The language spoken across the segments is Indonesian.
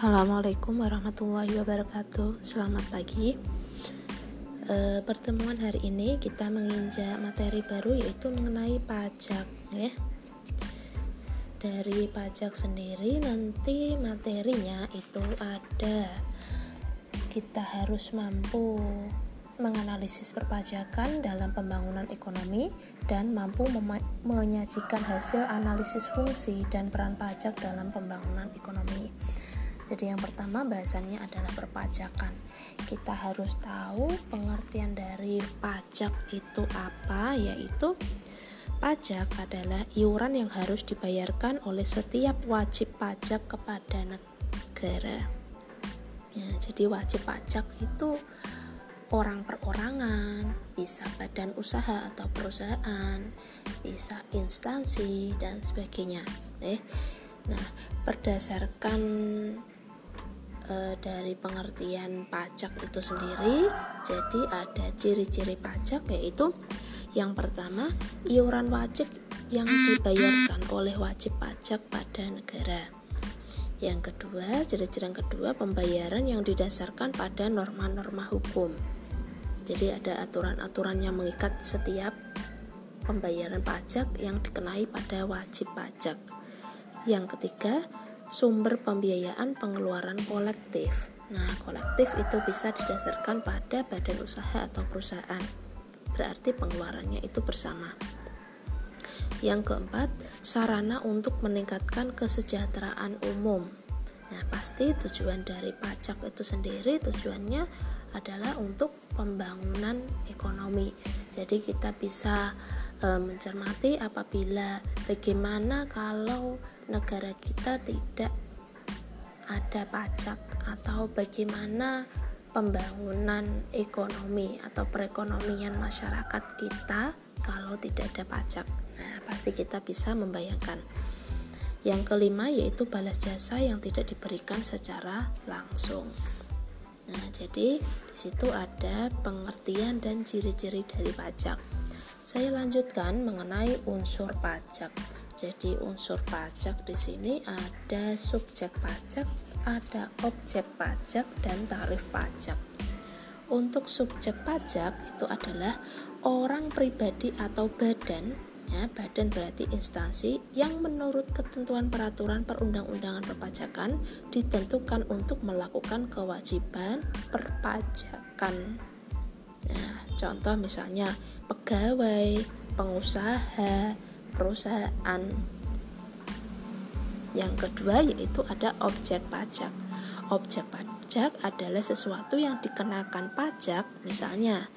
Assalamualaikum warahmatullahi wabarakatuh. Selamat pagi. E, pertemuan hari ini kita menginjak materi baru yaitu mengenai pajak, ya. Dari pajak sendiri nanti materinya itu ada kita harus mampu menganalisis perpajakan dalam pembangunan ekonomi dan mampu menyajikan hasil analisis fungsi dan peran pajak dalam pembangunan ekonomi. Jadi yang pertama bahasannya adalah perpajakan. Kita harus tahu pengertian dari pajak itu apa, yaitu pajak adalah iuran yang harus dibayarkan oleh setiap wajib pajak kepada negara. Ya, jadi wajib pajak itu orang perorangan, bisa badan usaha atau perusahaan, bisa instansi dan sebagainya. Eh, nah berdasarkan e, dari pengertian pajak itu sendiri jadi ada ciri-ciri pajak yaitu yang pertama iuran wajib yang dibayarkan oleh wajib pajak pada negara. Yang kedua ciri-ciri yang kedua pembayaran yang didasarkan pada norma-norma hukum. Jadi ada aturan-aturan yang mengikat setiap pembayaran pajak yang dikenai pada wajib pajak. Yang ketiga sumber pembiayaan pengeluaran kolektif. Nah, kolektif itu bisa didasarkan pada badan usaha atau perusahaan. Berarti pengeluarannya itu bersama. Yang keempat, sarana untuk meningkatkan kesejahteraan umum. Nah, pasti tujuan dari pajak itu sendiri tujuannya adalah untuk pembangunan ekonomi. Jadi kita bisa e, mencermati apabila bagaimana kalau negara kita tidak ada pajak atau bagaimana pembangunan ekonomi atau perekonomian masyarakat kita kalau tidak ada pajak. Nah, pasti kita bisa membayangkan. Yang kelima yaitu balas jasa yang tidak diberikan secara langsung. Nah, jadi di situ ada pengertian dan ciri-ciri dari pajak. Saya lanjutkan mengenai unsur pajak. Jadi unsur pajak di sini ada subjek pajak, ada objek pajak dan tarif pajak. Untuk subjek pajak itu adalah orang pribadi atau badan ya, badan berarti instansi yang menurut ketentuan peraturan perundang-undangan perpajakan ditentukan untuk melakukan kewajiban perpajakan. Nah, contoh misalnya pegawai, pengusaha, perusahaan. Yang kedua yaitu ada objek pajak. Objek pajak adalah sesuatu yang dikenakan pajak, misalnya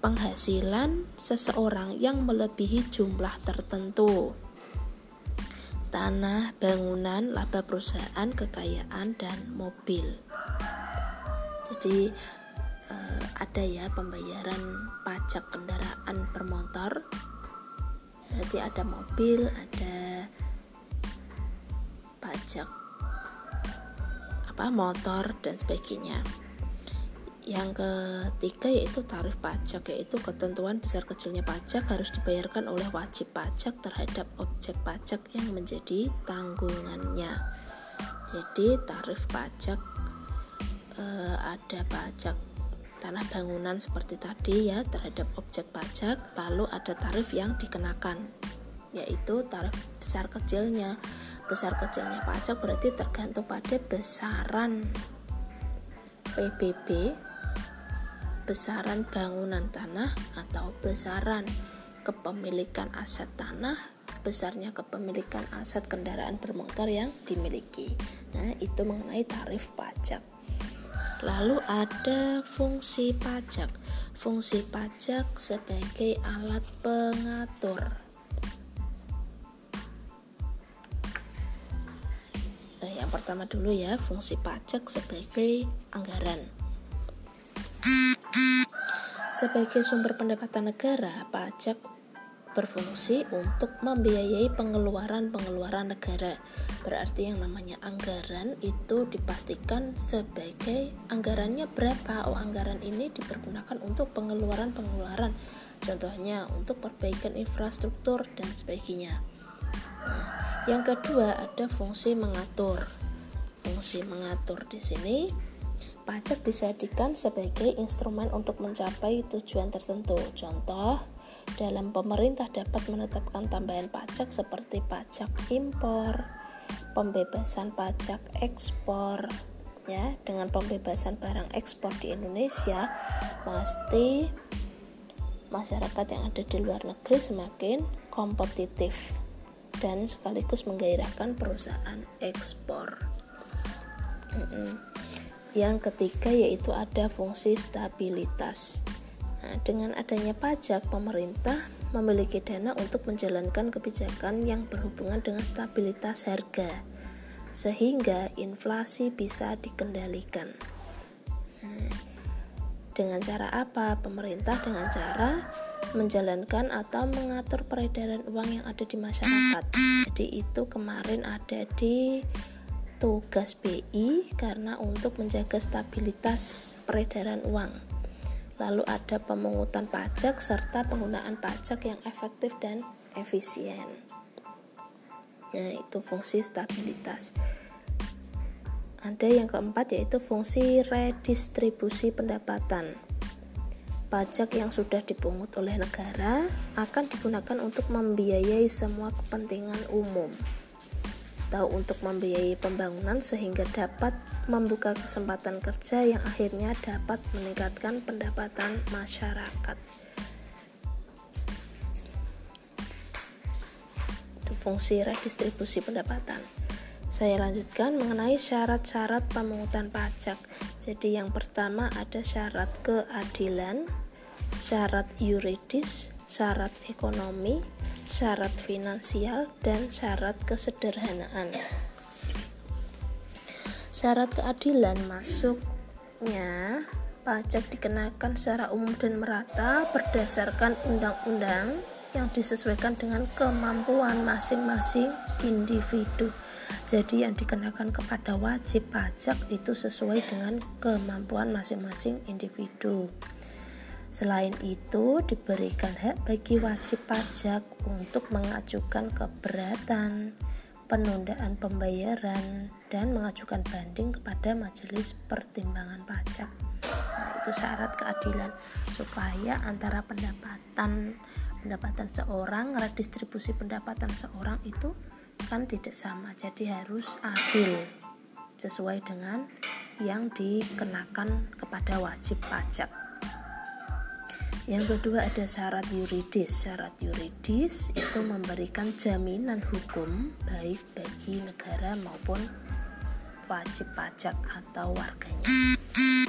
penghasilan seseorang yang melebihi jumlah tertentu. Tanah, bangunan, laba perusahaan, kekayaan dan mobil. Jadi eh, ada ya pembayaran pajak kendaraan bermotor berarti ada mobil ada pajak apa motor dan sebagainya yang ketiga yaitu tarif pajak yaitu ketentuan besar kecilnya pajak harus dibayarkan oleh wajib pajak terhadap objek pajak yang menjadi tanggungannya. Jadi tarif pajak eh, ada pajak tanah bangunan seperti tadi ya terhadap objek pajak lalu ada tarif yang dikenakan yaitu tarif besar kecilnya. Besar kecilnya pajak berarti tergantung pada besaran PBB besaran bangunan tanah atau besaran kepemilikan aset tanah besarnya kepemilikan aset kendaraan bermotor yang dimiliki nah itu mengenai tarif pajak Lalu ada fungsi pajak. Fungsi pajak sebagai alat pengatur. Nah, yang pertama dulu ya, fungsi pajak sebagai anggaran. Sebagai sumber pendapatan negara, pajak berfungsi untuk membiayai pengeluaran-pengeluaran negara. Berarti yang namanya anggaran itu dipastikan sebagai anggarannya berapa. Oh, anggaran ini dipergunakan untuk pengeluaran-pengeluaran. Contohnya untuk perbaikan infrastruktur dan sebagainya. Yang kedua ada fungsi mengatur. fungsi mengatur di sini. Pajak disediakan sebagai instrumen untuk mencapai tujuan tertentu. Contoh, dalam pemerintah dapat menetapkan tambahan pajak seperti pajak impor, pembebasan pajak ekspor. Ya, dengan pembebasan barang ekspor di Indonesia, pasti masyarakat yang ada di luar negeri semakin kompetitif dan sekaligus menggairahkan perusahaan ekspor. Yang ketiga yaitu ada fungsi stabilitas. Nah, dengan adanya pajak, pemerintah memiliki dana untuk menjalankan kebijakan yang berhubungan dengan stabilitas harga, sehingga inflasi bisa dikendalikan. Nah, dengan cara apa? Pemerintah dengan cara menjalankan atau mengatur peredaran uang yang ada di masyarakat. Jadi itu kemarin ada di tugas BI karena untuk menjaga stabilitas peredaran uang. Lalu ada pemungutan pajak serta penggunaan pajak yang efektif dan efisien. Nah, itu fungsi stabilitas. Ada yang keempat yaitu fungsi redistribusi pendapatan. Pajak yang sudah dipungut oleh negara akan digunakan untuk membiayai semua kepentingan umum atau untuk membiayai pembangunan sehingga dapat membuka kesempatan kerja yang akhirnya dapat meningkatkan pendapatan masyarakat. Itu fungsi redistribusi pendapatan. Saya lanjutkan mengenai syarat-syarat pemungutan pajak. Jadi yang pertama ada syarat keadilan, syarat yuridis, syarat ekonomi, syarat finansial, dan syarat kesederhanaan. Syarat keadilan masuknya pajak dikenakan secara umum dan merata berdasarkan undang-undang yang disesuaikan dengan kemampuan masing-masing individu. Jadi yang dikenakan kepada wajib pajak itu sesuai dengan kemampuan masing-masing individu. Selain itu, diberikan hak bagi wajib pajak untuk mengajukan keberatan, penundaan pembayaran, dan mengajukan banding kepada Majelis Pertimbangan Pajak. Nah, itu syarat keadilan supaya antara pendapatan pendapatan seorang, redistribusi pendapatan seorang itu kan tidak sama. Jadi harus adil sesuai dengan yang dikenakan kepada wajib pajak. Yang kedua ada syarat yuridis. Syarat yuridis itu memberikan jaminan hukum baik bagi negara maupun wajib pajak atau warganya.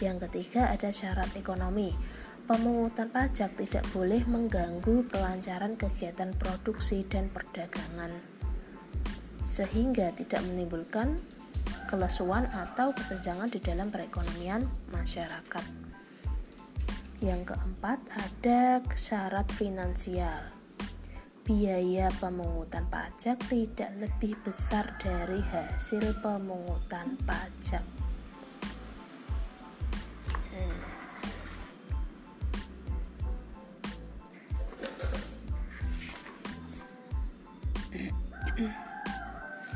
Yang ketiga ada syarat ekonomi. Pemungutan pajak tidak boleh mengganggu kelancaran kegiatan produksi dan perdagangan sehingga tidak menimbulkan kelesuan atau kesenjangan di dalam perekonomian masyarakat. Yang keempat, ada syarat finansial. Biaya pemungutan pajak tidak lebih besar dari hasil pemungutan pajak.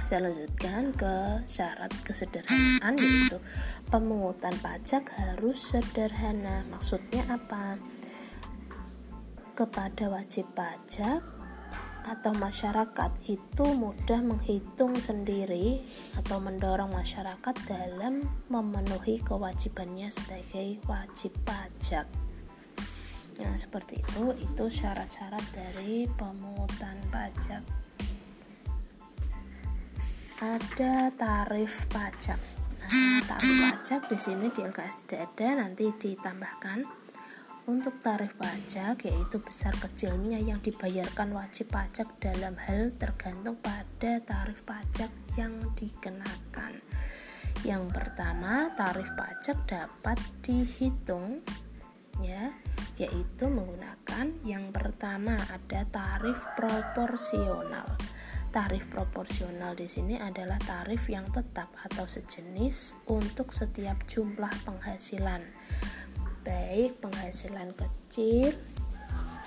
Saya lanjutkan ke syarat kesederhanaan yaitu pemungutan pajak harus sederhana. Maksudnya apa? Kepada wajib pajak atau masyarakat itu mudah menghitung sendiri atau mendorong masyarakat dalam memenuhi kewajibannya sebagai wajib pajak. Nah, seperti itu itu syarat-syarat dari pemungutan pajak. Ada tarif pajak tarif pajak di sini di LKS tidak ada nanti ditambahkan untuk tarif pajak yaitu besar kecilnya yang dibayarkan wajib pajak dalam hal tergantung pada tarif pajak yang dikenakan. Yang pertama, tarif pajak dapat dihitung ya, yaitu menggunakan yang pertama ada tarif proporsional. Tarif proporsional di sini adalah tarif yang tetap atau sejenis untuk setiap jumlah penghasilan, baik penghasilan kecil,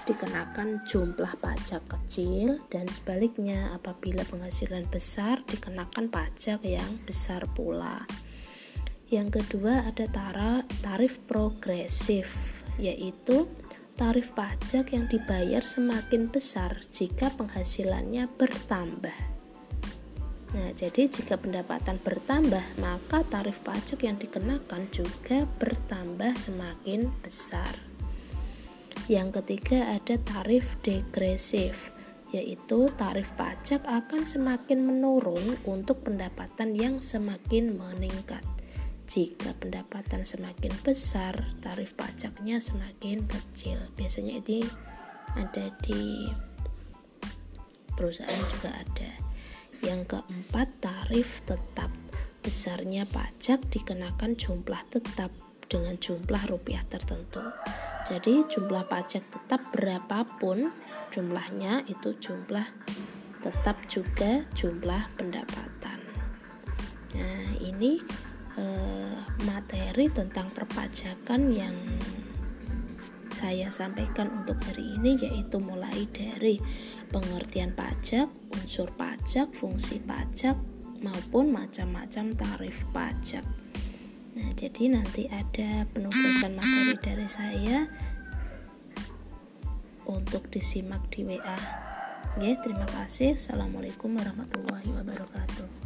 dikenakan jumlah pajak kecil dan sebaliknya apabila penghasilan besar dikenakan pajak yang besar pula. Yang kedua ada tarif progresif yaitu tarif pajak yang dibayar semakin besar jika penghasilannya bertambah. Nah, jadi jika pendapatan bertambah, maka tarif pajak yang dikenakan juga bertambah semakin besar. Yang ketiga ada tarif degresif, yaitu tarif pajak akan semakin menurun untuk pendapatan yang semakin meningkat. Jika pendapatan semakin besar, tarif pajaknya semakin kecil. Biasanya ini ada di perusahaan juga ada. Yang keempat, tarif tetap. Besarnya pajak dikenakan jumlah tetap dengan jumlah rupiah tertentu. Jadi jumlah pajak tetap berapapun jumlahnya itu jumlah tetap juga jumlah pendapatan. Nah, ini eh, materi tentang perpajakan yang saya sampaikan untuk hari ini yaitu mulai dari pengertian pajak, unsur pajak, fungsi pajak, maupun macam-macam tarif pajak. Nah, jadi nanti ada penugasan materi dari saya untuk disimak di WA. Ya, terima kasih. Assalamualaikum warahmatullahi wabarakatuh.